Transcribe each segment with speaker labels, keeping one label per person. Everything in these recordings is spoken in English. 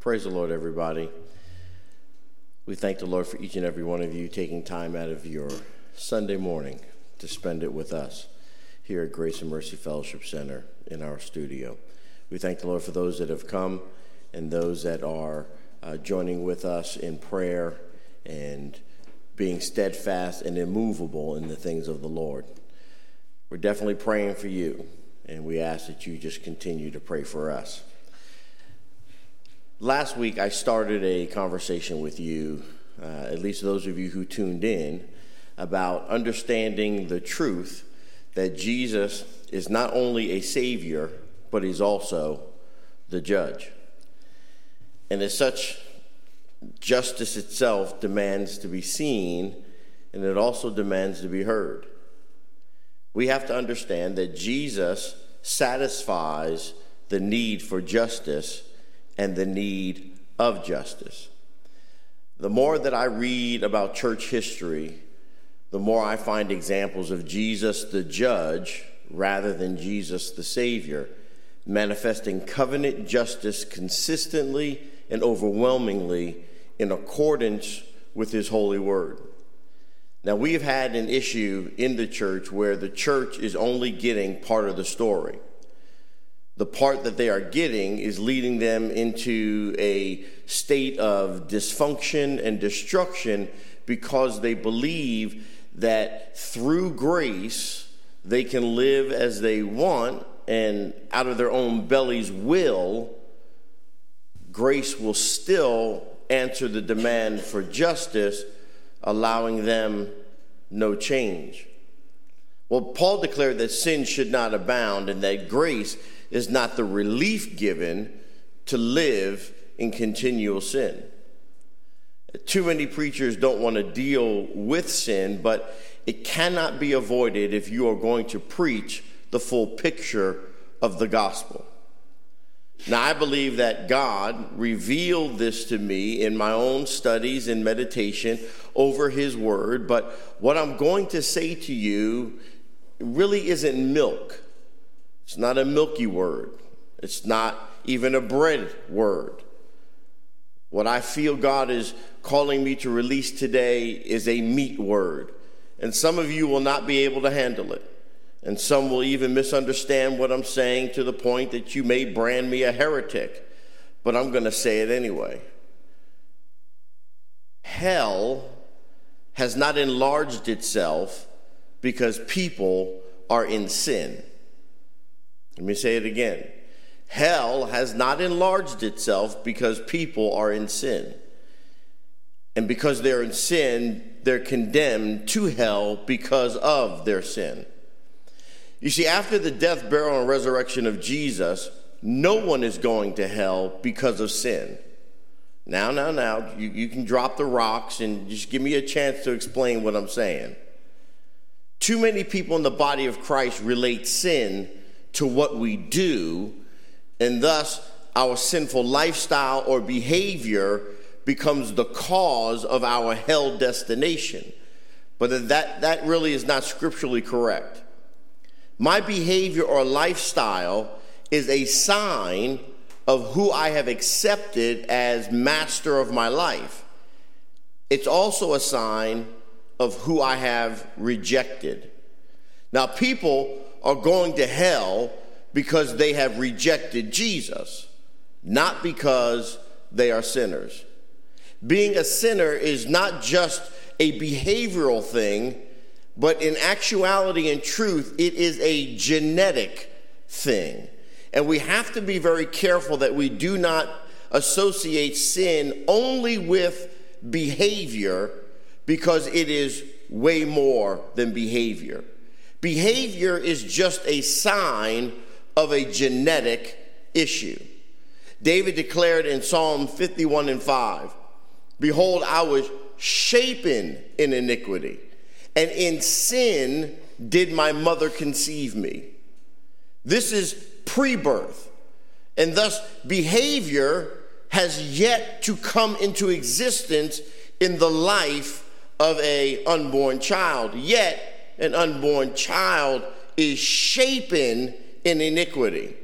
Speaker 1: Praise the Lord, everybody. We thank the Lord for each and every one of you taking time out of your Sunday morning to spend it with us here at Grace and Mercy Fellowship Center in our studio. We thank the Lord for those that have come and those that are uh, joining with us in prayer and being steadfast and immovable in the things of the Lord. We're definitely praying for you, and we ask that you just continue to pray for us. Last week, I started a conversation with you, uh, at least those of you who tuned in, about understanding the truth that Jesus is not only a Savior, but He's also the judge. And as such, justice itself demands to be seen, and it also demands to be heard. We have to understand that Jesus satisfies the need for justice and the need of justice. The more that I read about church history, the more I find examples of Jesus the judge rather than Jesus the Savior, manifesting covenant justice consistently and overwhelmingly in accordance with His holy word. Now, we've had an issue in the church where the church is only getting part of the story the part that they are getting is leading them into a state of dysfunction and destruction because they believe that through grace they can live as they want and out of their own belly's will, grace will still answer the demand for justice, allowing them no change. Well, Paul declared that sin should not abound and that grace is not the relief given to live in continual sin. Too many preachers don't want to deal with sin, but it cannot be avoided if you are going to preach the full picture of the gospel. Now, I believe that God revealed this to me in my own studies and meditation over His Word, but what I'm going to say to you really isn't milk. It's not a milky word, it's not even a bread word. What I feel God is calling me to release today is a meat word. And some of you will not be able to handle it. And some will even misunderstand what I'm saying to the point that you may brand me a heretic. But I'm going to say it anyway. Hell has not enlarged itself because people are in sin. Let me say it again. Hell has not enlarged itself because people are in sin. And because they're in sin, they're condemned to hell because of their sin. You see, after the death, burial, and resurrection of Jesus, no one is going to hell because of sin. Now, now, now, you, you can drop the rocks and just give me a chance to explain what I'm saying. Too many people in the body of Christ relate sin to what we do, and thus our sinful lifestyle or behavior becomes the cause of our hell destination. But that, that really is not scripturally correct. My behavior or lifestyle is a sign of who I have accepted as master of my life. It's also a sign of who I have rejected. Now, people are going to hell because they have rejected Jesus, not because they are sinners. Being a sinner is not just a behavioral thing, but in actuality and truth, it is a genetic thing. And we have to be very careful that we do not associate sin only with behavior because it is way more than behavior. Behavior is just a sign of a genetic issue. David declared in Psalm 51 and 5 Behold, I was shapen in iniquity, and in sin did my mother conceive me. This is pre birth, and thus behavior has yet to come into existence in the life of a unborn child. Yet, an unborn child is shapen in iniquity,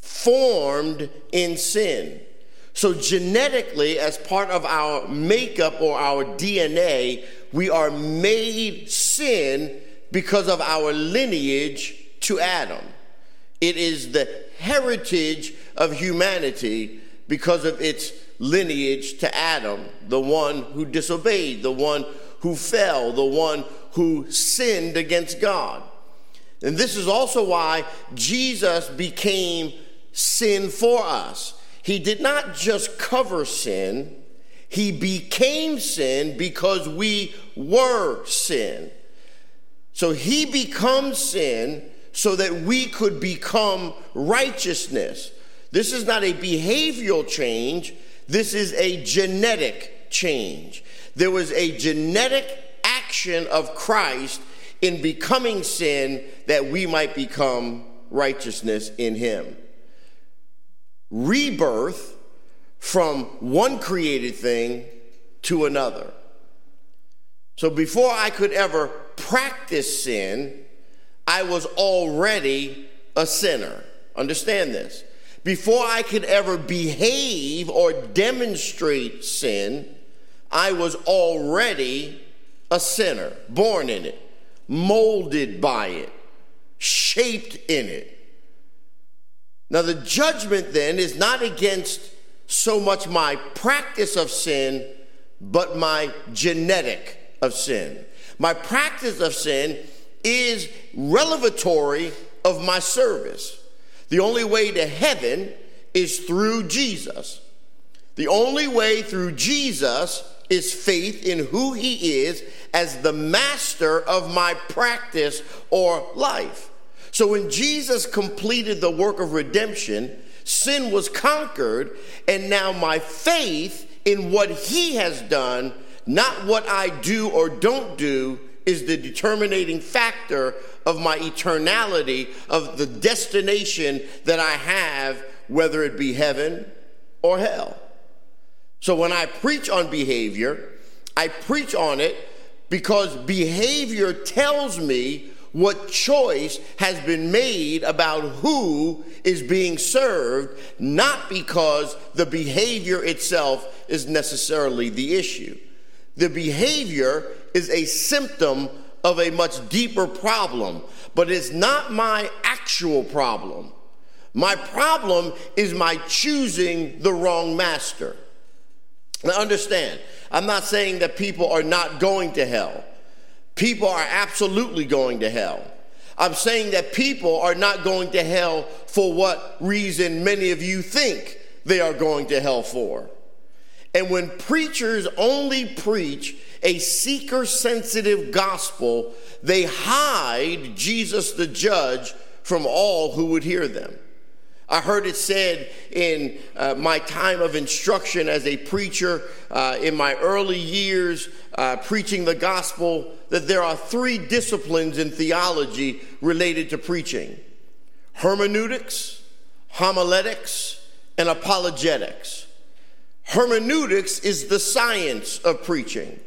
Speaker 1: formed in sin. So, genetically, as part of our makeup or our DNA, we are made sin because of our lineage to Adam. It is the heritage of humanity because of its lineage to Adam, the one who disobeyed, the one who fell, the one who sinned against God. And this is also why Jesus became sin for us. He did not just cover sin, he became sin because we were sin. So he becomes sin so that we could become righteousness. This is not a behavioral change, this is a genetic change. There was a genetic action of Christ in becoming sin that we might become righteousness in him. Rebirth from one created thing to another. So before I could ever practice sin, I was already a sinner. Understand this. Before I could ever behave or demonstrate sin, I was already a sinner, born in it, molded by it, shaped in it. Now, the judgment then is not against so much my practice of sin, but my genetic of sin. My practice of sin is revelatory of my service. The only way to heaven is through Jesus. The only way through Jesus is faith in who he is as the master of my practice or life. So when Jesus completed the work of redemption, sin was conquered, and now my faith in what he has done, not what I do or don't do, is the determining factor of my eternality, of the destination that I have, whether it be heaven or hell. So when I preach on behavior, I preach on it because behavior tells me what choice has been made about who is being served, not because the behavior itself is necessarily the issue. The behavior is a symptom of a much deeper problem, but it's not my actual problem. My problem is my choosing the wrong master. Now, understand, I'm not saying that people are not going to hell. People are absolutely going to hell. I'm saying that people are not going to hell for what reason many of you think they are going to hell for. And when preachers only preach a seeker sensitive gospel, they hide Jesus the judge from all who would hear them. I heard it said in uh, my time of instruction as a preacher uh, in my early years uh, preaching the gospel that there are three disciplines in theology related to preaching hermeneutics, homiletics, and apologetics. Hermeneutics is the science of preaching,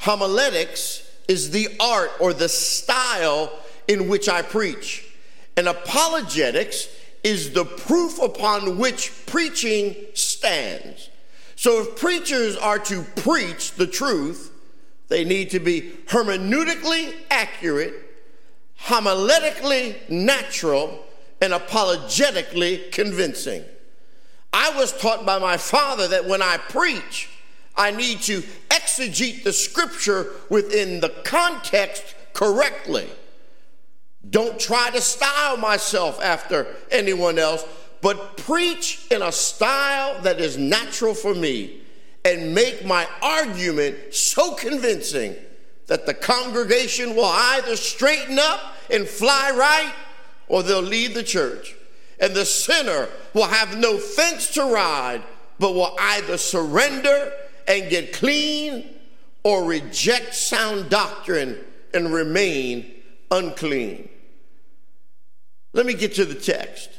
Speaker 1: homiletics is the art or the style in which I preach, and apologetics is the proof upon which preaching stands. So if preachers are to preach the truth, they need to be hermeneutically accurate, homiletically natural, and apologetically convincing. I was taught by my father that when I preach, I need to exegete the scripture within the context correctly. Don't try to style myself after anyone else, but preach in a style that is natural for me and make my argument so convincing that the congregation will either straighten up and fly right or they'll leave the church. And the sinner will have no fence to ride, but will either surrender and get clean or reject sound doctrine and remain unclean. Let me get to the text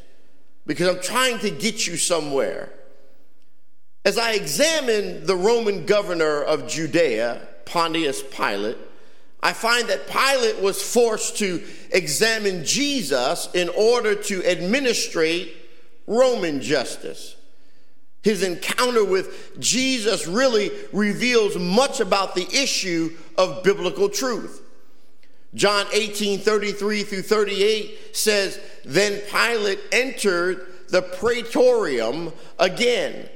Speaker 1: because I'm trying to get you somewhere. As I examine the Roman governor of Judea, Pontius Pilate, I find that Pilate was forced to examine Jesus in order to administrate Roman justice. His encounter with Jesus really reveals much about the issue of biblical truth. John 18 33 through 38 says, Then Pilate entered the praetorium again,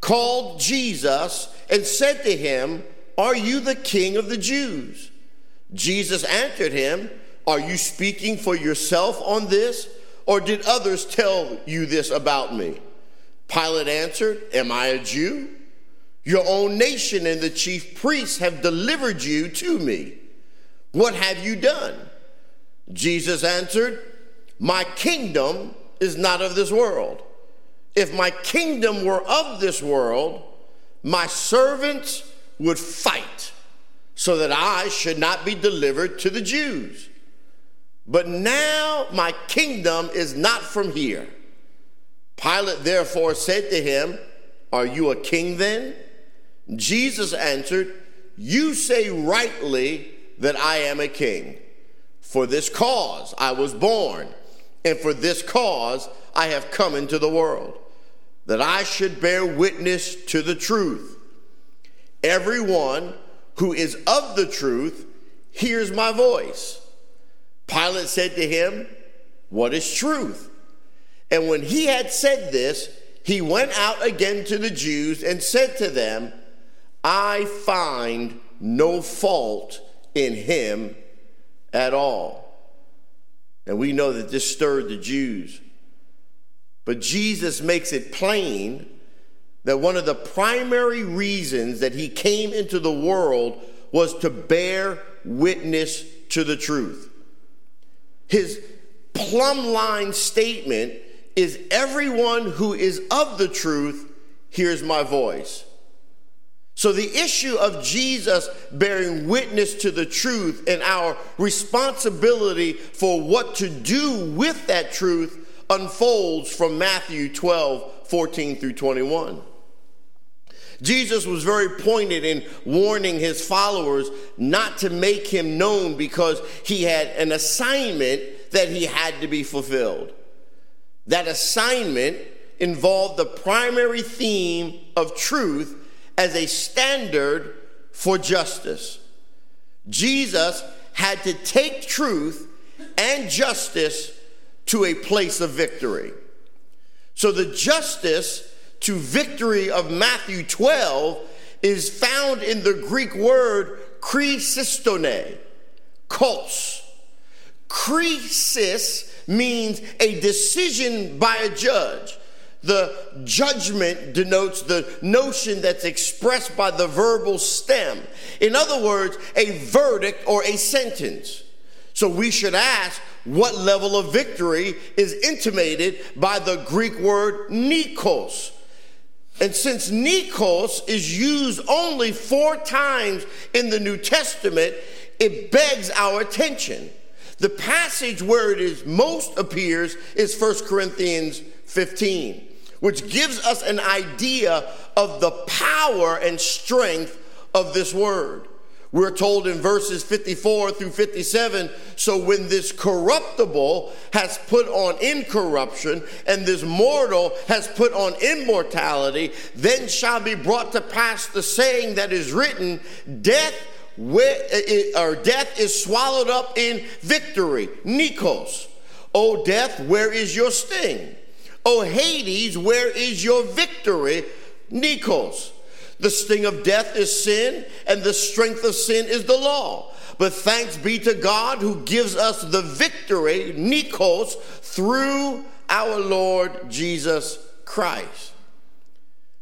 Speaker 1: called Jesus, and said to him, Are you the king of the Jews? Jesus answered him, Are you speaking for yourself on this, or did others tell you this about me? Pilate answered, Am I a Jew? Your own nation and the chief priests have delivered you to me. What have you done? Jesus answered, My kingdom is not of this world. If my kingdom were of this world, my servants would fight so that I should not be delivered to the Jews. But now my kingdom is not from here. Pilate therefore said to him, Are you a king then? Jesus answered, You say rightly that I am a king. For this cause I was born, and for this cause I have come into the world, that I should bear witness to the truth. Everyone who is of the truth hears my voice. Pilate said to him, What is truth? And when he had said this, he went out again to the Jews and said to them, I find no fault in him at all. And we know that this stirred the Jews. But Jesus makes it plain that one of the primary reasons that he came into the world was to bear witness to the truth. His plumb line statement is everyone who is of the truth hears my voice. So, the issue of Jesus bearing witness to the truth and our responsibility for what to do with that truth unfolds from Matthew 12, 14 through 21. Jesus was very pointed in warning his followers not to make him known because he had an assignment that he had to be fulfilled. That assignment involved the primary theme of truth as a standard for justice. Jesus had to take truth and justice to a place of victory. So the justice to victory of Matthew 12 is found in the Greek word krisistone, kos. Krisis means a decision by a judge. The judgment denotes the notion that's expressed by the verbal stem. In other words, a verdict or a sentence. So we should ask what level of victory is intimated by the Greek word nikos. And since nikos is used only four times in the New Testament, it begs our attention. The passage where it is most appears is 1 Corinthians 15 which gives us an idea of the power and strength of this word. We're told in verses 54 through 57 so when this corruptible has put on incorruption, and this mortal has put on immortality, then shall be brought to pass the saying that is written death eh, eh, or death is swallowed up in victory. Nikos. O death, where is your sting? O Hades, where is your victory? Nikos. The sting of death is sin, and the strength of sin is the law. But thanks be to God who gives us the victory, Nikos, through our Lord Jesus Christ.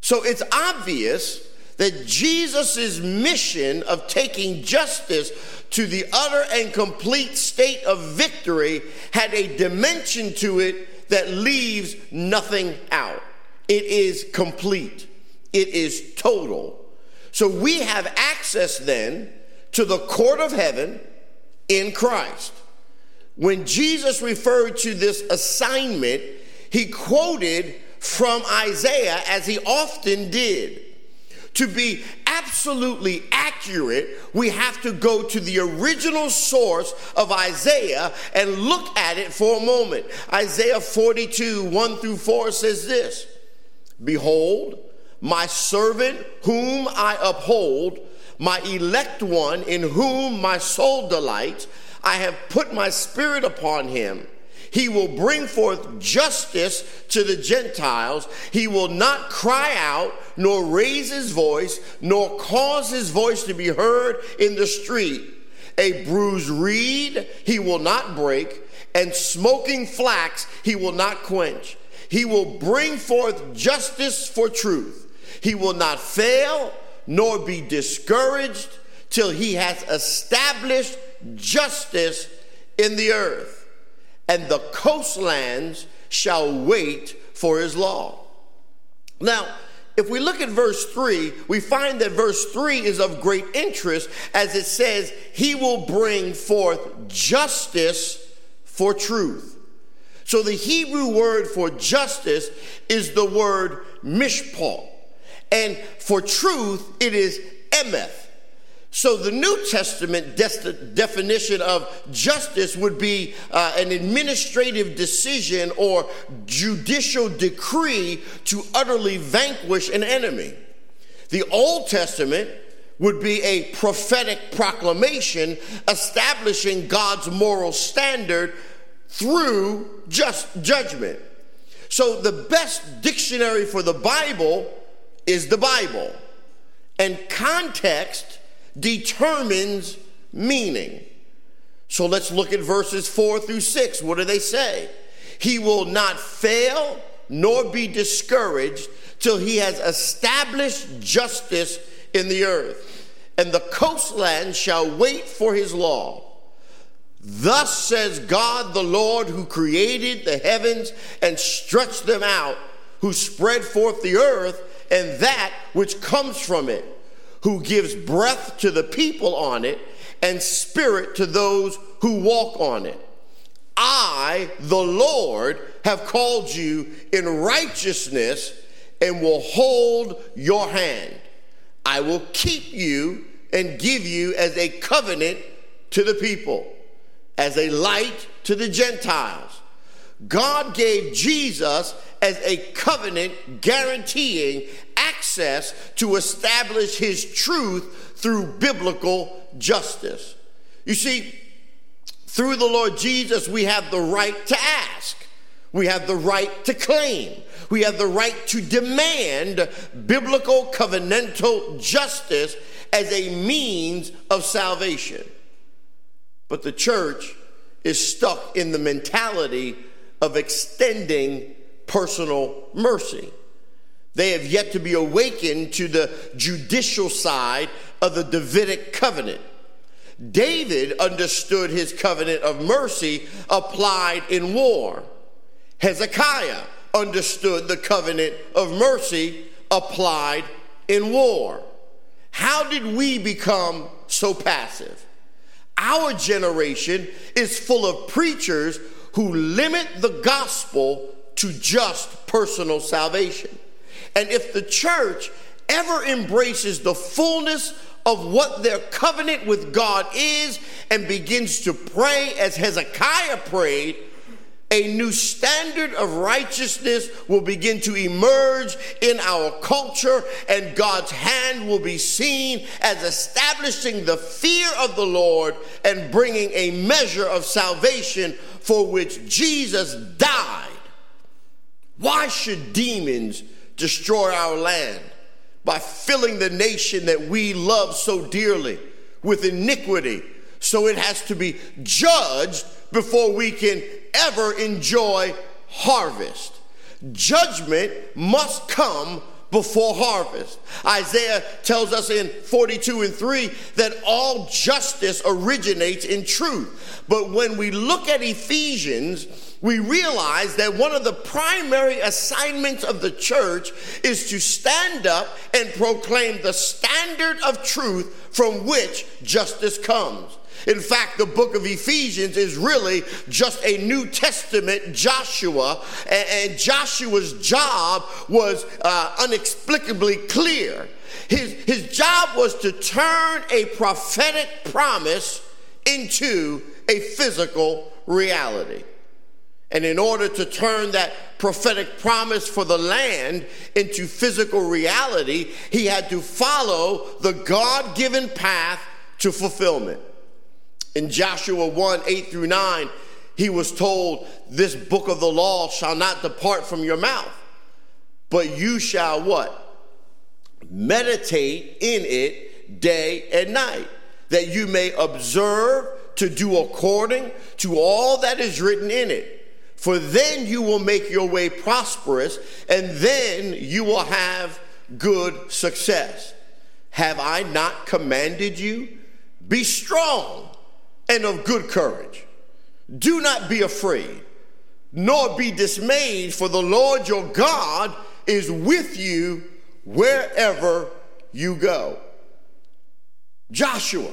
Speaker 1: So it's obvious that Jesus' mission of taking justice to the utter and complete state of victory had a dimension to it that leaves nothing out. It is complete, it is total. So we have access then to the court of heaven in Christ. When Jesus referred to this assignment, he quoted from Isaiah as he often did. To be absolutely accurate, we have to go to the original source of Isaiah and look at it for a moment. Isaiah 42, 1 through 4 says this Behold, my servant whom I uphold, my elect one in whom my soul delights. I have put my spirit upon him. He will bring forth justice to the Gentiles. He will not cry out, nor raise his voice, nor cause his voice to be heard in the street. A bruised reed he will not break, and smoking flax he will not quench. He will bring forth justice for truth. He will not fail nor be discouraged till he has established justice in the earth. And the coastlands shall wait for his law. Now, if we look at verse 3, we find that verse 3 is of great interest as it says, He will bring forth justice for truth. So the Hebrew word for justice is the word mishpat. And for truth, it is emeth. So the New Testament de- definition of justice would be uh, an administrative decision or judicial decree to utterly vanquish an enemy. The Old Testament would be a prophetic proclamation establishing God's moral standard through just judgment. So the best dictionary for the Bible is the Bible. And context determines meaning. So let's look at verses 4 through 6. What do they say? He will not fail nor be discouraged till he has established justice in the earth, and the coastland shall wait for his law. Thus says God the Lord, who created the heavens and stretched them out, who spread forth the earth and that which comes from it, who gives breath to the people on it and spirit to those who walk on it. I, the Lord, have called you in righteousness and will hold your hand. I will keep you and give you as a covenant to the people, as a light to the Gentiles. God gave Jesus as a covenant guaranteeing access to establish his truth through biblical justice. You see, through the Lord Jesus, we have the right to ask, we have the right to claim, we have the right to demand biblical covenantal justice as a means of salvation. But the church is stuck in the mentality of extending personal mercy. They have yet to be awakened to the judicial side of the Davidic covenant. David understood his covenant of mercy applied in war. Hezekiah understood the covenant of mercy applied in war. How did we become so passive? Our generation is full of preachers who limit the gospel to just personal salvation. And if the church ever embraces the fullness of what their covenant with God is and begins to pray as Hezekiah prayed, a new standard of righteousness will begin to emerge in our culture, and God's hand will be seen as establishing the fear of the Lord and bringing a measure of salvation for which Jesus died. Why should demons destroy our land by filling the nation that we love so dearly with iniquity? So it has to be judged before we can ever enjoy harvest. Judgment must come before harvest. Isaiah tells us in 42 and 3 that all justice originates in truth. But when we look at Ephesians, we realize that one of the primary assignments of the church is to stand up and proclaim the standard of truth from which justice comes. In fact, the book of Ephesians is really just a New Testament Joshua, and, Joshua's job was uh, inexplicably clear. His, his job was to turn a prophetic promise into a physical reality. And in order to turn that prophetic promise for the land into physical reality, he had to follow the God given path to fulfillment. In Joshua 1 8 through 9, he was told, This book of the law shall not depart from your mouth, but you shall what? Meditate in it day and night, that you may observe to do according to all that is written in it. For then you will make your way prosperous, and then you will have good success. Have I not commanded you? Be strong and of good courage. Do not be afraid, nor be dismayed, for the Lord your God is with you wherever you go. Joshua,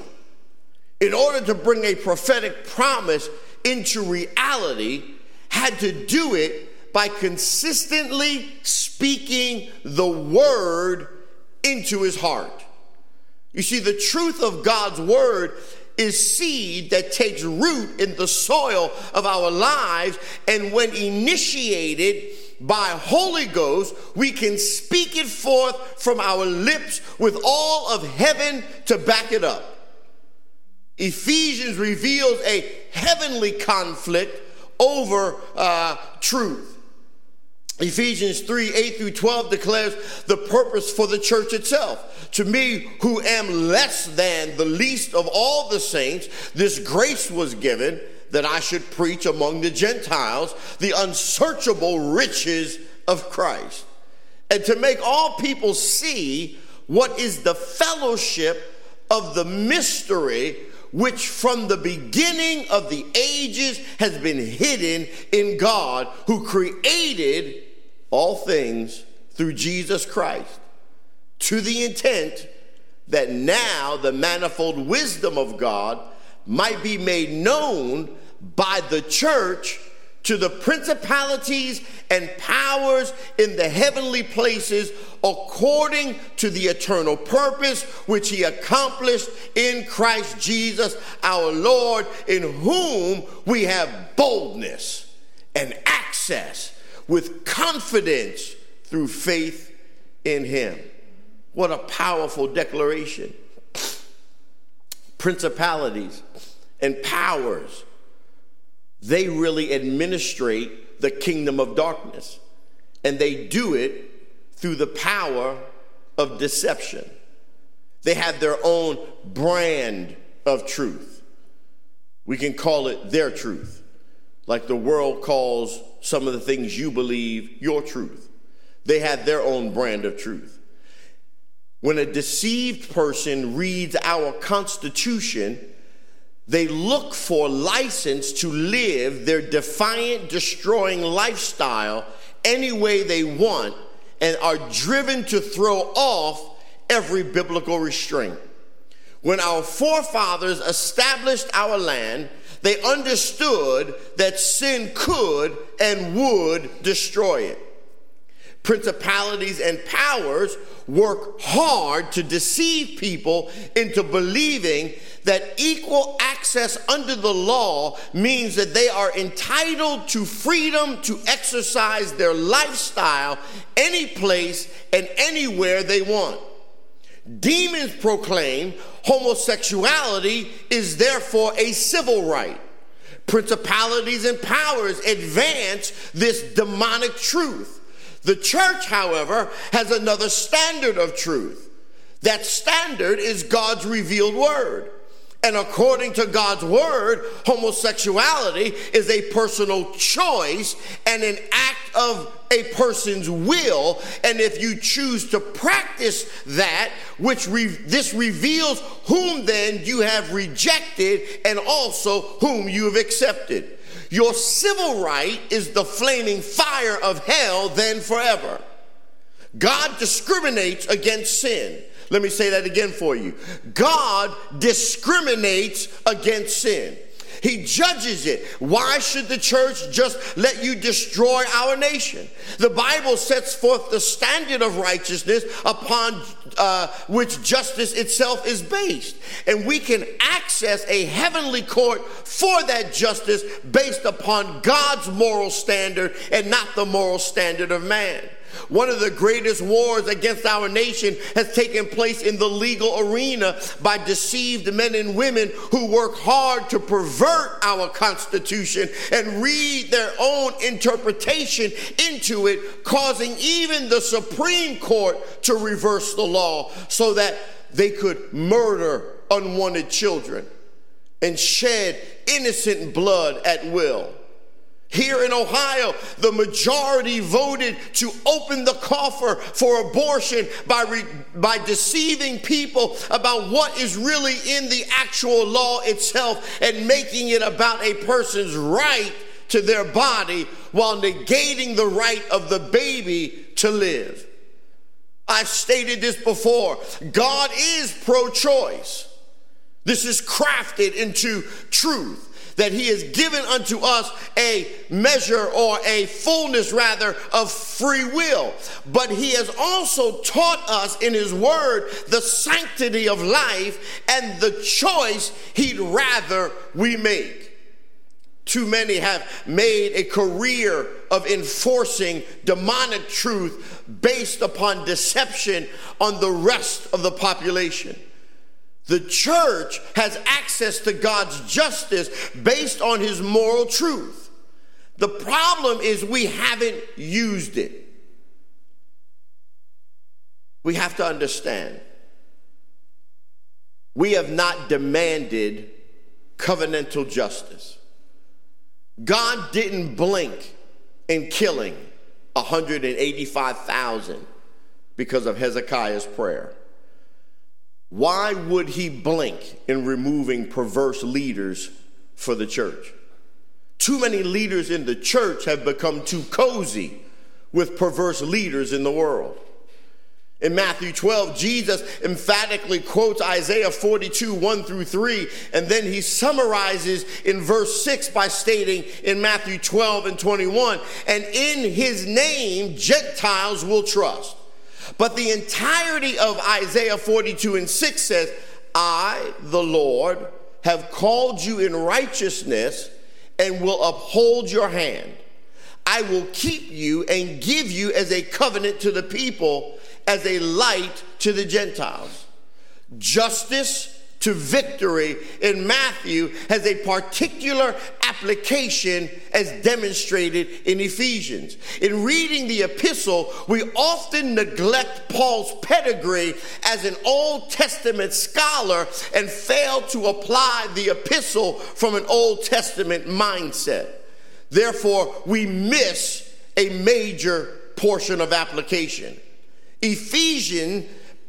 Speaker 1: in order to bring a prophetic promise into reality, had to do it by consistently speaking the word into his heart. You see, the truth of God's word is seed that takes root in the soil of our lives, and when initiated, by Holy Ghost, we can speak it forth from our lips with all of heaven to back it up. Ephesians reveals a heavenly conflict over uh, truth. Ephesians 3 8 through 12 declares the purpose for the church itself. To me, who am less than the least of all the saints, this grace was given that I should preach among the Gentiles the unsearchable riches of Christ, and to make all people see what is the fellowship of the mystery which from the beginning of the ages has been hidden in God, who created all things through Jesus Christ, to the intent that now the manifold wisdom of God might be made known by the church to the principalities and powers in the heavenly places according to the eternal purpose which he accomplished in Christ Jesus our Lord, in whom we have boldness and access with confidence through faith in him. What a powerful declaration. Principalities and powers they really administrate the kingdom of darkness. And they do it through the power of deception. They have their own brand of truth. We can call it their truth, like the world calls some of the things you believe your truth. They have their own brand of truth. When a deceived person reads our Constitution, they look for license to live their defiant, destroying lifestyle any way they want and are driven to throw off every biblical restraint. When our forefathers established our land, they understood that sin could and would destroy it. Principalities and powers work hard to deceive people into believing that equal access under the law means that they are entitled to freedom to exercise their lifestyle any place and anywhere they want. Demons proclaim homosexuality is therefore a civil right. Principalities and powers advance this demonic truth. The church, however, has another standard of truth. That standard is God's revealed word. And according to God's word, homosexuality is a personal choice and an act of a person's will. And if you choose to practice that, which re- this reveals whom then you have rejected and also whom you have accepted. Your civil right is the flaming fire of hell then forever. God discriminates against sin. Let me say that again for you. God discriminates against sin. He judges it. Why should the church just let you destroy our nation? The Bible sets forth the standard of righteousness upon uh, which justice itself is based. And we can access a heavenly court for that justice based upon God's moral standard and not the moral standard of man. One of the greatest wars against our nation has taken place in the legal arena by deceived men and women who work hard to pervert our Constitution and read their own interpretation into it, causing even the Supreme Court to reverse the law so that they could murder unwanted children and shed innocent blood at will. Here in Ohio, the majority voted to open the coffer for abortion by, re- by deceiving people about what is really in the actual law itself and making it about a person's right to their body while negating the right of the baby to live. I've stated this before God is pro choice. This is crafted into truth that he has given unto us a measure or a fullness rather of free will. But he has also taught us in his word the sanctity of life and the choice he'd rather we make. Too many have made a career of enforcing demonic truth based upon deception on the rest of the population. The church has access to God's justice based on his moral truth. The problem is we haven't used it. We have to understand. We have not demanded covenantal justice. God didn't blink in killing 185,000 because of Hezekiah's prayer. Why would he blink in removing perverse leaders for the church? Too many leaders in the church have become too cozy with perverse leaders in the world. In Matthew 12, Jesus emphatically quotes Isaiah 42, 1 through 3, and then he summarizes in verse 6 by stating in Matthew 12 and 21, and in his name Gentiles will trust. But the entirety of Isaiah 42 and 6 says, I, the Lord, have called you in righteousness and will uphold your hand. I will keep you and give you as a covenant to the people, as a light to the Gentiles. Justice to victory in Matthew has a particular application as demonstrated in Ephesians. In reading the epistle, we often neglect Paul's pedigree as an Old Testament scholar and fail to apply the epistle from an Old Testament mindset. Therefore, we miss a major portion of application. Ephesians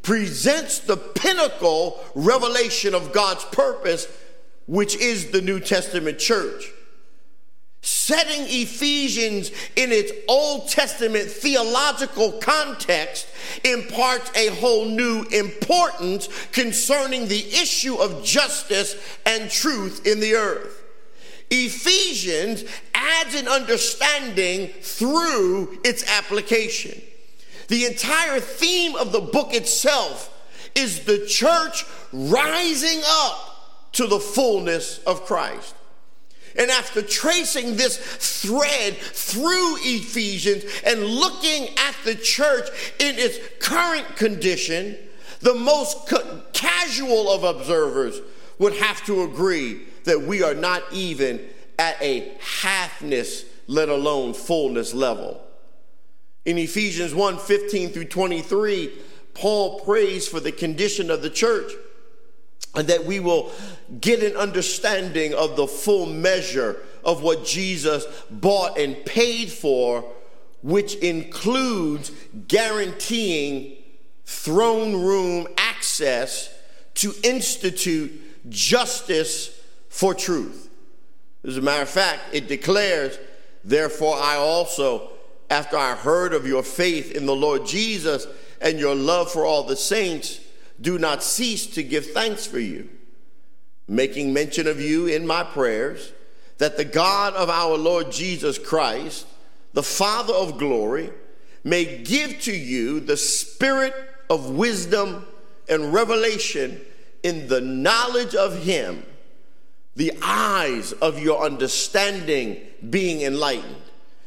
Speaker 1: presents the pinnacle revelation of God's purpose, which is the New Testament church. Setting Ephesians in its Old Testament theological context imparts a whole new importance concerning the issue of justice and truth in the earth. Ephesians adds an understanding through its application. The entire theme of the book itself is the church rising up to the fullness of Christ. And after tracing this thread through Ephesians and looking at the church in its current condition, the most ca- casual of observers would have to agree that we are not even at a halfness, let alone fullness level. In Ephesians 1 15 through 23, Paul prays for the condition of the church and that we will get an understanding of the full measure of what Jesus bought and paid for, which includes guaranteeing throne room access to institute justice for truth. As a matter of fact, it declares, Therefore, I also after I heard of your faith in the Lord Jesus and your love for all the saints, do not cease to give thanks for you. making mention of you in my prayers, that the God of our Lord Jesus Christ, the Father of glory, may give to you the spirit of wisdom and revelation in the knowledge of Him, the eyes of your understanding being enlightened,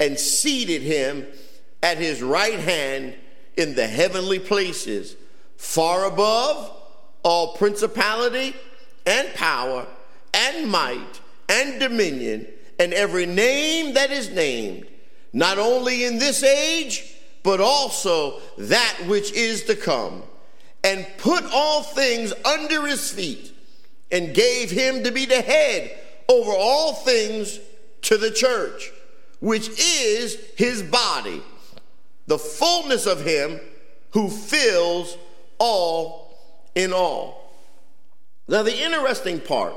Speaker 1: and seated him at his right hand in the heavenly places far above all principality and power and might and dominion and every name that is named, not only in this age, but also that which is to come, and put all things under his feet, and gave him to be the head over all things to the church, which is his body, the fullness of him who fills all in all. Now, the interesting part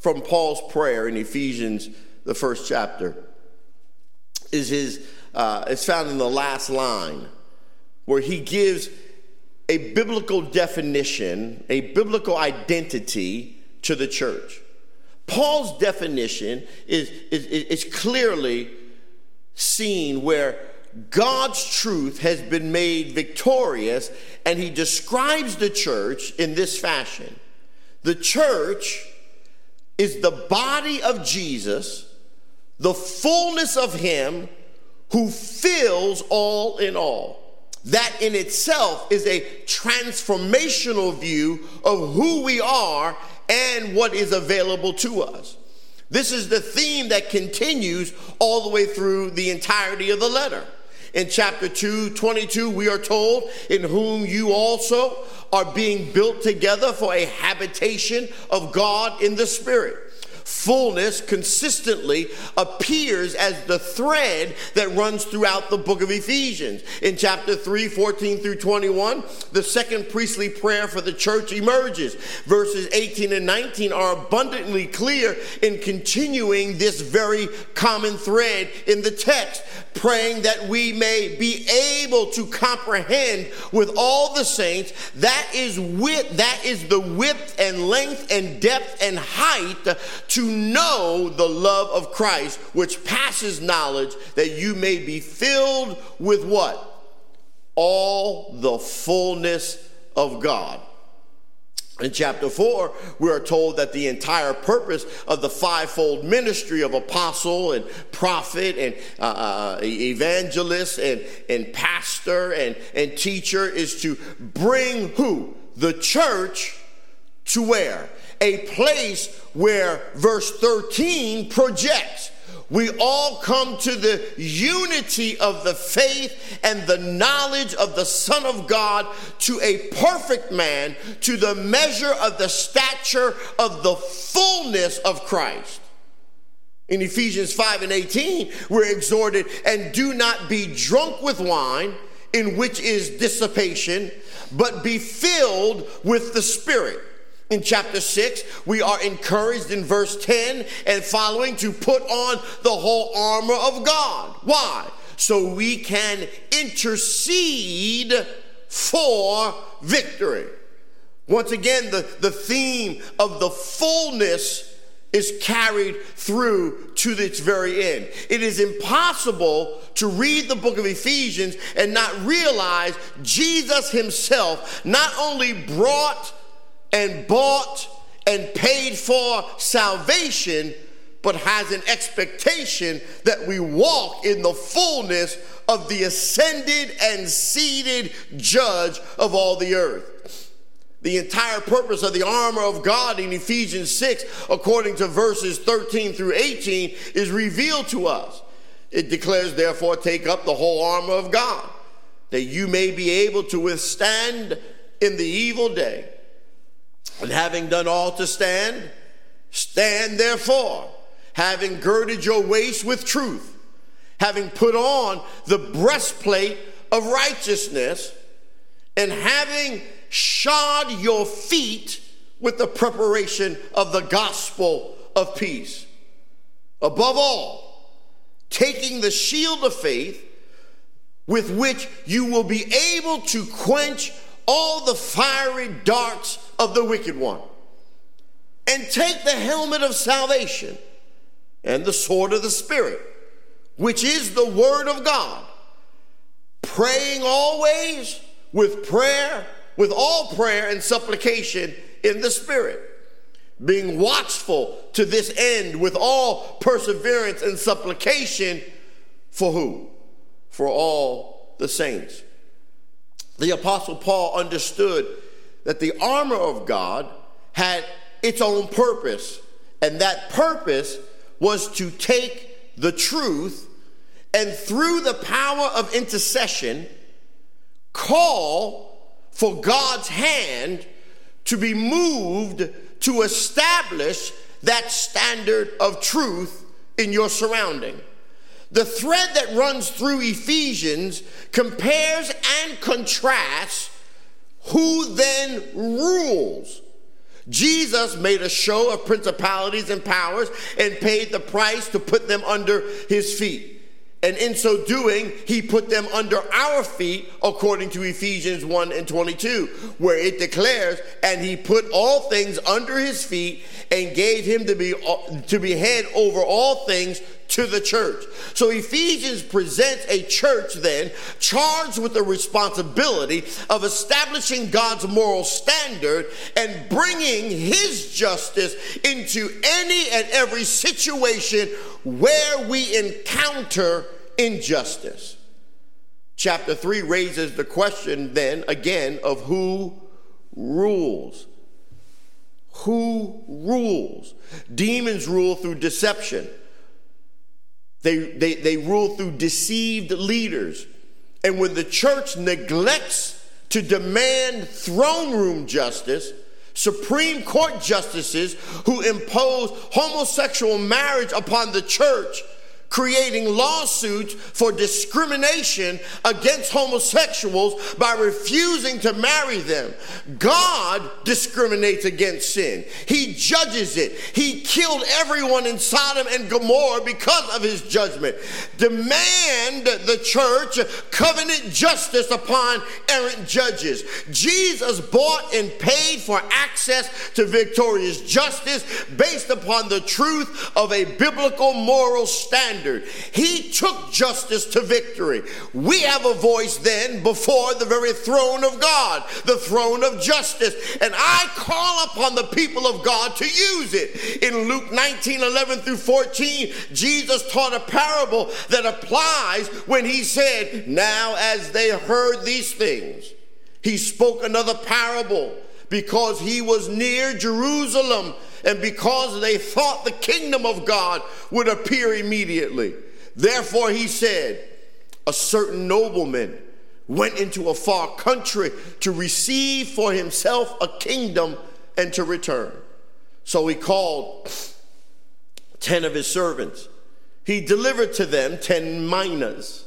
Speaker 1: from Paul's prayer in Ephesians, the first chapter, is his, uh, it's found in the last line where he gives a biblical definition, a biblical identity to the church. Paul's definition is, is, is clearly seen where God's truth has been made victorious, and he describes the church in this fashion The church is the body of Jesus, the fullness of him who fills all in all. That in itself is a transformational view of who we are and what is available to us. This is the theme that continues all the way through the entirety of the letter. In chapter 2, 22, we are told, in whom you also are being built together for a habitation of God in the Spirit fullness consistently appears as the thread that runs throughout the book of Ephesians. In chapter 3, 14 through 21, the second priestly prayer for the church emerges. Verses 18 and 19 are abundantly clear in continuing this very common thread in the text, praying that we may be able to comprehend with all the saints that is width, that is the width and length and depth and height to know the love of Christ, which passes knowledge, that you may be filled with what? All the fullness of God. In chapter 4, we are told that the entire purpose of the fivefold ministry of apostle and prophet and uh, uh, evangelist and, and pastor and, and teacher is to bring who? The church to where? A place where verse 13 projects. We all come to the unity of the faith and the knowledge of the Son of God to a perfect man, to the measure of the stature of the fullness of Christ. In Ephesians 5 and 18, we're exhorted, and do not be drunk with wine, in which is dissipation, but be filled with the Spirit in chapter 6, we are encouraged in verse 10 and following to put on the whole armor of God. Why? So we can intercede for victory. Once again, the, the theme of the fullness is carried through to its very end. It is impossible to read the book of Ephesians and not realize Jesus himself not only brought and bought and paid for salvation, but has an expectation that we walk in the fullness of the ascended and seated judge of all the earth. The entire purpose of the armor of God in Ephesians 6, according to verses 13 through 18, is revealed to us. It declares, therefore, take up the whole armor of God, that you may be able to withstand in the evil day and having done all to stand, Stand therefore, having girded your waist with truth, having put on the breastplate of righteousness, and having shod your feet with the preparation of the gospel of peace. Above all, taking the shield of faith with which you will be able to quench all the fiery darts of the wicked one. And take the helmet of salvation and the sword of the Spirit, which is the word of God, praying always with prayer, with all prayer and supplication in the Spirit, being watchful to this end with all perseverance and supplication for who? For all the saints. The Apostle Paul understood that the armor of God had its own purpose, and that purpose was to take the truth and through the power of intercession call for God's hand to be moved to establish that standard of truth in your surrounding. The thread that runs through Ephesians compares and contrasts who then rules. Jesus made a show of principalities and powers and paid the price to put them under his feet. And in so doing, he put them under our feet, according to Ephesians 1 and 22, where it declares, and he put all things under his feet and gave him to be, uh, to be head over all things to the church. So Ephesians presents a church then charged with the responsibility of establishing God's moral standard and bringing his justice into any and every situation where we encounter injustice. Chapter 3 raises the question then again of who rules. Who rules? Demons rule through deception. They, they, they rule through deceived leaders. And when the church neglects to demand throne room justice, Supreme Court justices who impose homosexual marriage upon the church creating lawsuits for discrimination against homosexuals by refusing to marry them. God discriminates against sin, He judges it. He killed everyone in Sodom and Gomorrah because of His judgment. Demand the church covenant justice upon errant judges. Jesus bought and paid for access to victorious justice based upon the truth of a biblical moral standard standard. He took justice to victory. We have a voice then before the very throne of God, the throne of justice. And I call upon the people of God to use it. In Luke 19 11 through 14, Jesus taught a parable that applies when he said, Now as they heard these things, he spoke another parable because he was near Jerusalem and because they thought the kingdom of God would appear immediately. Therefore, he said, A certain nobleman went into a far country to receive for himself a kingdom and to return. So he called ten of his servants. He delivered to them ten minas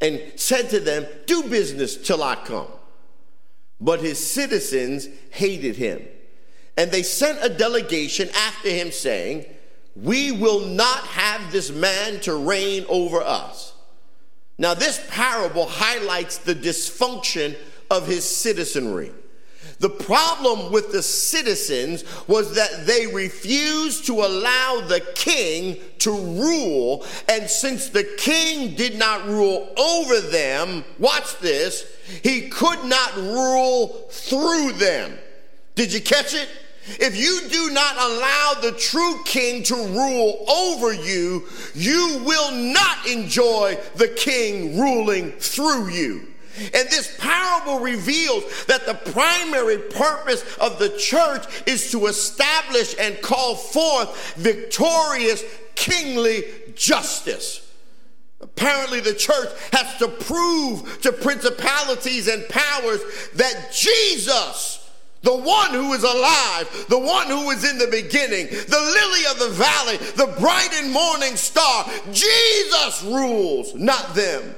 Speaker 1: and said to them, Do business till I come. But his citizens hated him and they sent a delegation after him saying, We will not have this man to reign over us. Now, this parable highlights the dysfunction of his citizenry. The problem with the citizens was that they refused to allow the king to rule. And since the king did not rule over them, watch this, he could not rule through them. Did you catch it? If you do not allow the true king to rule over you, you will not enjoy the king ruling through you. And this parable reveals that the primary purpose of the church is to establish and call forth victorious kingly justice. Apparently, the church has to prove to principalities and powers that Jesus the one who is alive, the one who is in the beginning, the lily of the valley, the bright and morning star. Jesus rules, not them.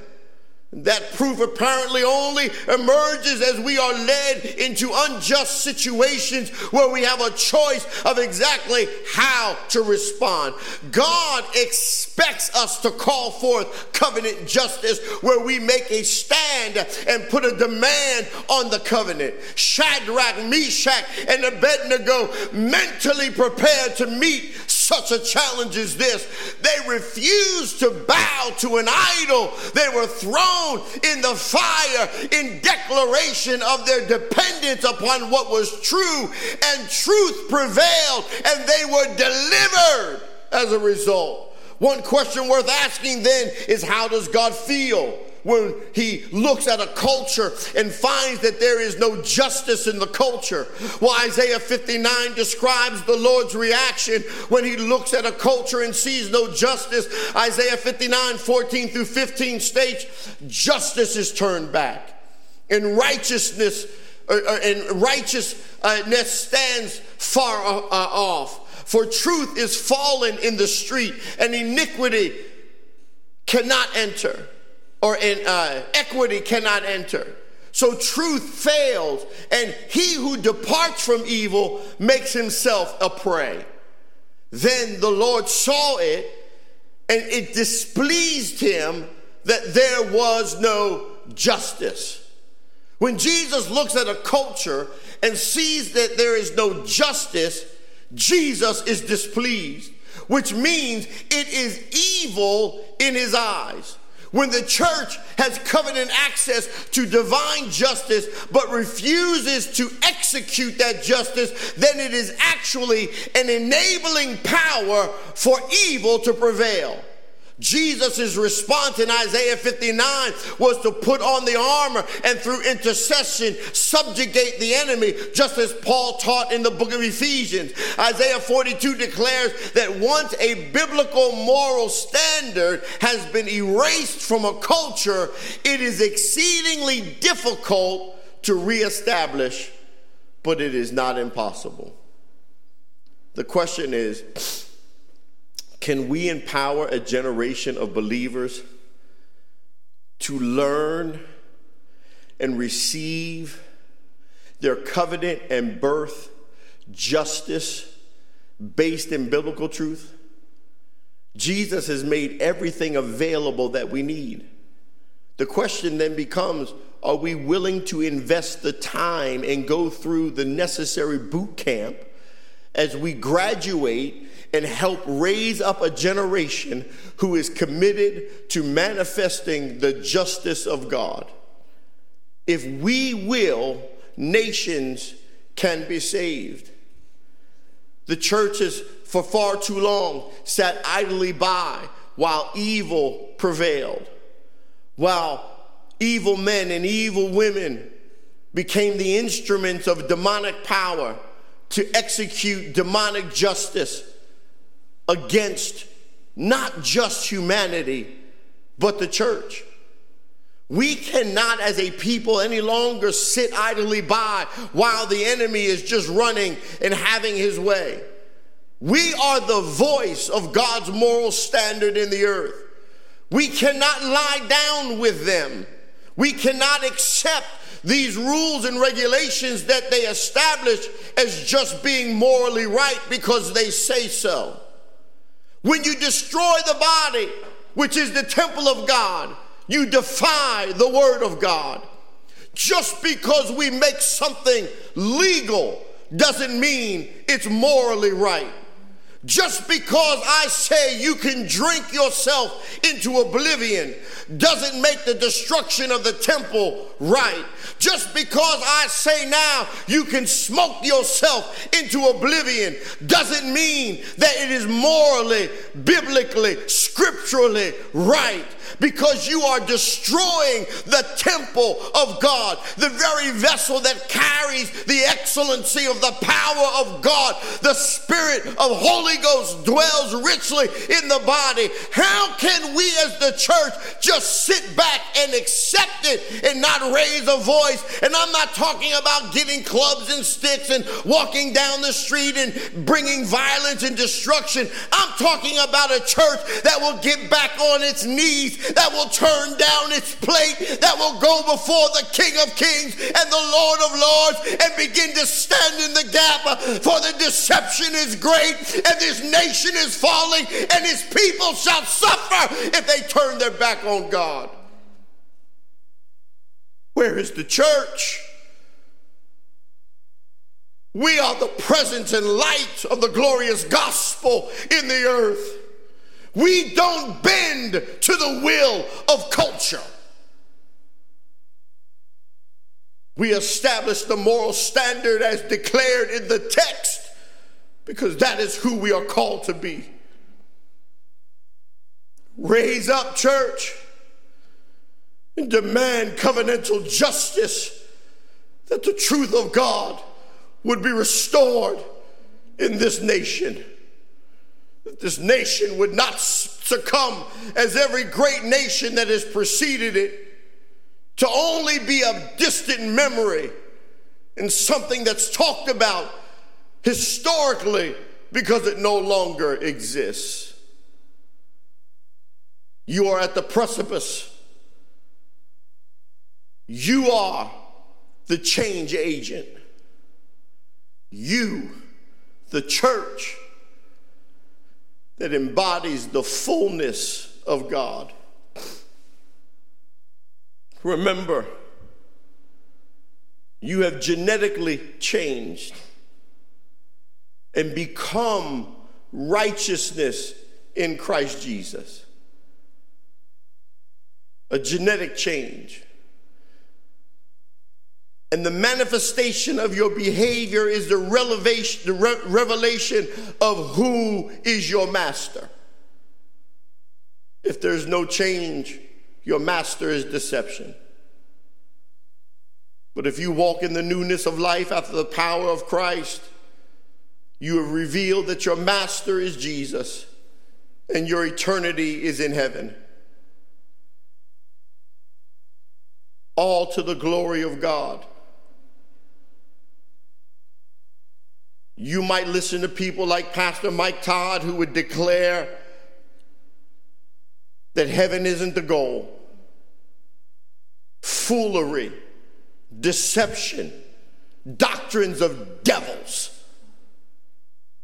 Speaker 1: That proof apparently only emerges as we are led into unjust situations where we have a choice of exactly how to respond. God expects us to call forth covenant justice where we make a stand and put a demand on the covenant. Shadrach, Meshach, and Abednego mentally prepared to meet such a challenge as this. They refused to bow to an idol. They were thrown in the fire in declaration of their dependence upon what was true, and truth prevailed, and they were delivered as a result. One question worth asking then is how does God feel? When he looks at a culture and finds that there is no justice in the culture. Well, Isaiah 59 describes the Lord's reaction when he looks at a culture and sees no justice. Isaiah 59 14 through 15 states, Justice is turned back, and righteousness. Uh, uh, and righteousness stands far uh, off. For truth is fallen in the street, and iniquity cannot enter or in uh, equity cannot enter. So truth fails, and he who departs from evil makes himself a prey. Then the Lord saw it, and it displeased him that there was no justice. When Jesus looks at a culture and sees that there is no justice, Jesus is displeased, which means it is evil in his eyes. When the church has covenant access to divine justice but refuses to execute that justice, then it is actually an enabling power for evil to prevail. Jesus' response in Isaiah 59 was to put on the armor and through intercession subjugate the enemy, just as Paul taught in the book of Ephesians. Isaiah 42 declares that once a biblical moral standard has been erased from a culture, it is exceedingly difficult to reestablish, but it is not impossible. The question is, can we empower a generation of believers to learn and receive their covenant and birth justice based in biblical truth? Jesus has made everything available that we need. The question then becomes are we willing to invest the time and go through the necessary boot camp as we graduate and help raise up a generation who is committed to manifesting the justice of God. If we will, nations can be saved. The church has, for far too long, sat idly by while evil prevailed, while evil men and evil women became the instruments of demonic power to execute demonic justice against not just humanity, but the church. We cannot, as a people, any longer sit idly by while the enemy is just running and having his way. We are the voice of God's moral standard in the earth. We cannot lie down with them. We cannot accept these rules and regulations that they establish as just being morally right because they say so. When you destroy the body, which is the temple of God, you defy the word of God. Just because we make something legal doesn't mean it's morally right. Just because I say you can drink yourself into oblivion doesn't make the destruction of the temple right. Just because I say now you can smoke yourself into oblivion doesn't mean that it is morally, biblically, scripturally right because you are destroying the temple of God, the very vessel that carries the excellency of the power of God, the spirit of holy Ghost dwells richly in the body, how can we as the church just sit back and accept it and not raise a voice? And I'm not talking about getting clubs and sticks and walking down the street and bringing violence and destruction. I'm talking about a church that will get back on its knees, that will turn down its plate, that will go before the King of Kings and the Lord of Lords and begin to stand in the gap. For the deception is great and this nation is falling and his people shall suffer if they turn their back on God. Where is the church? We are the presence and light of the glorious gospel in the earth. We don't bend to the will of culture. We establish the moral standard as declared in the text because that is who we are called to be. Raise up, church, and demand covenantal justice that the truth of God would be restored in this nation. This nation would not succumb as every great nation that has preceded it to only be a distant memory and something that's talked about historically because it no longer exists. You are at the precipice. You are the change agent. You, the church that embodies the fullness of God. Remember, you have genetically changed and become righteousness in Christ Jesus. A genetic change. And the manifestation of your behavior is the revelation, the re- revelation of who is your master. If there's no change, your master is deception. But if you walk in the newness of life after the power of Christ, you have revealed that your master is Jesus and your eternity is in heaven. All to the glory of God. You might listen to people like Pastor Mike Todd who would declare that heaven isn't the goal. Foolery, deception, doctrines of devils.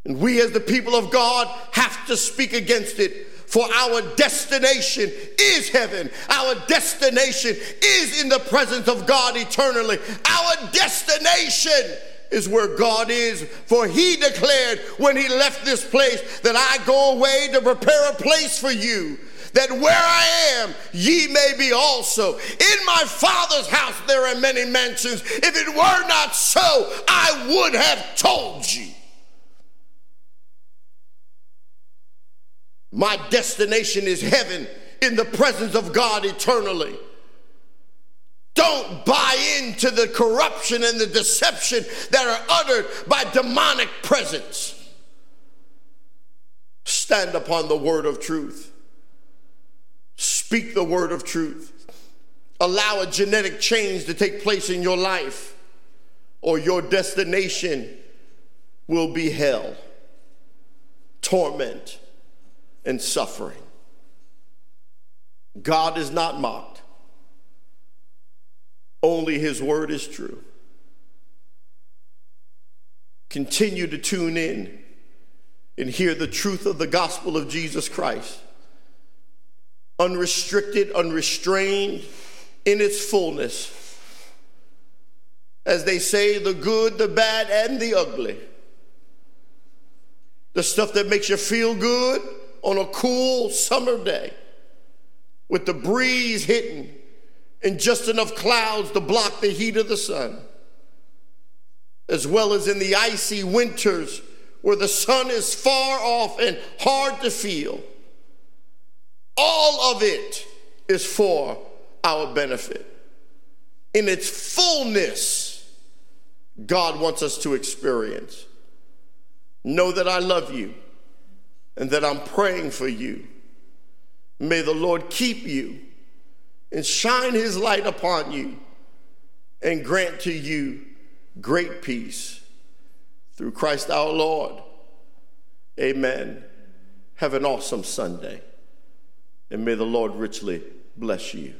Speaker 1: And we, as the people of God, have to speak against it. For our destination is heaven. Our destination is in the presence of God eternally. Our destination is where God is. For he declared when he left this place that I go away to prepare a place for you. That where I am, ye may be also. In my Father's house there are many mansions. If it were not so, I would have told you. My destination is heaven in the presence of God eternally. Don't buy into the corruption and the deception that are uttered by demonic presence. Stand upon the word of truth. Speak the word of truth. Allow a genetic change to take place in your life, or your destination will be hell, torment, and suffering. God is not mocked. Only His word is true. Continue to tune in and hear the truth of the gospel of Jesus Christ. Unrestricted, unrestrained, in its fullness. As they say, the good, the bad, and the ugly. The stuff that makes you feel good on a cool summer day with the breeze hitting and just enough clouds to block the heat of the sun, as well as in the icy winters where the sun is far off and hard to feel. All of it is for our benefit. In its fullness, God wants us to experience. Know that I love you. and that I'm praying for you. May the Lord keep you and shine his light upon you and grant to you great peace through Christ our Lord. Amen. Have an awesome Sunday, and may the Lord richly bless you.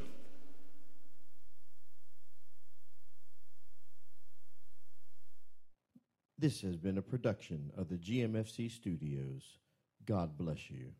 Speaker 2: This has been a production of the GMFC Studios. God bless you.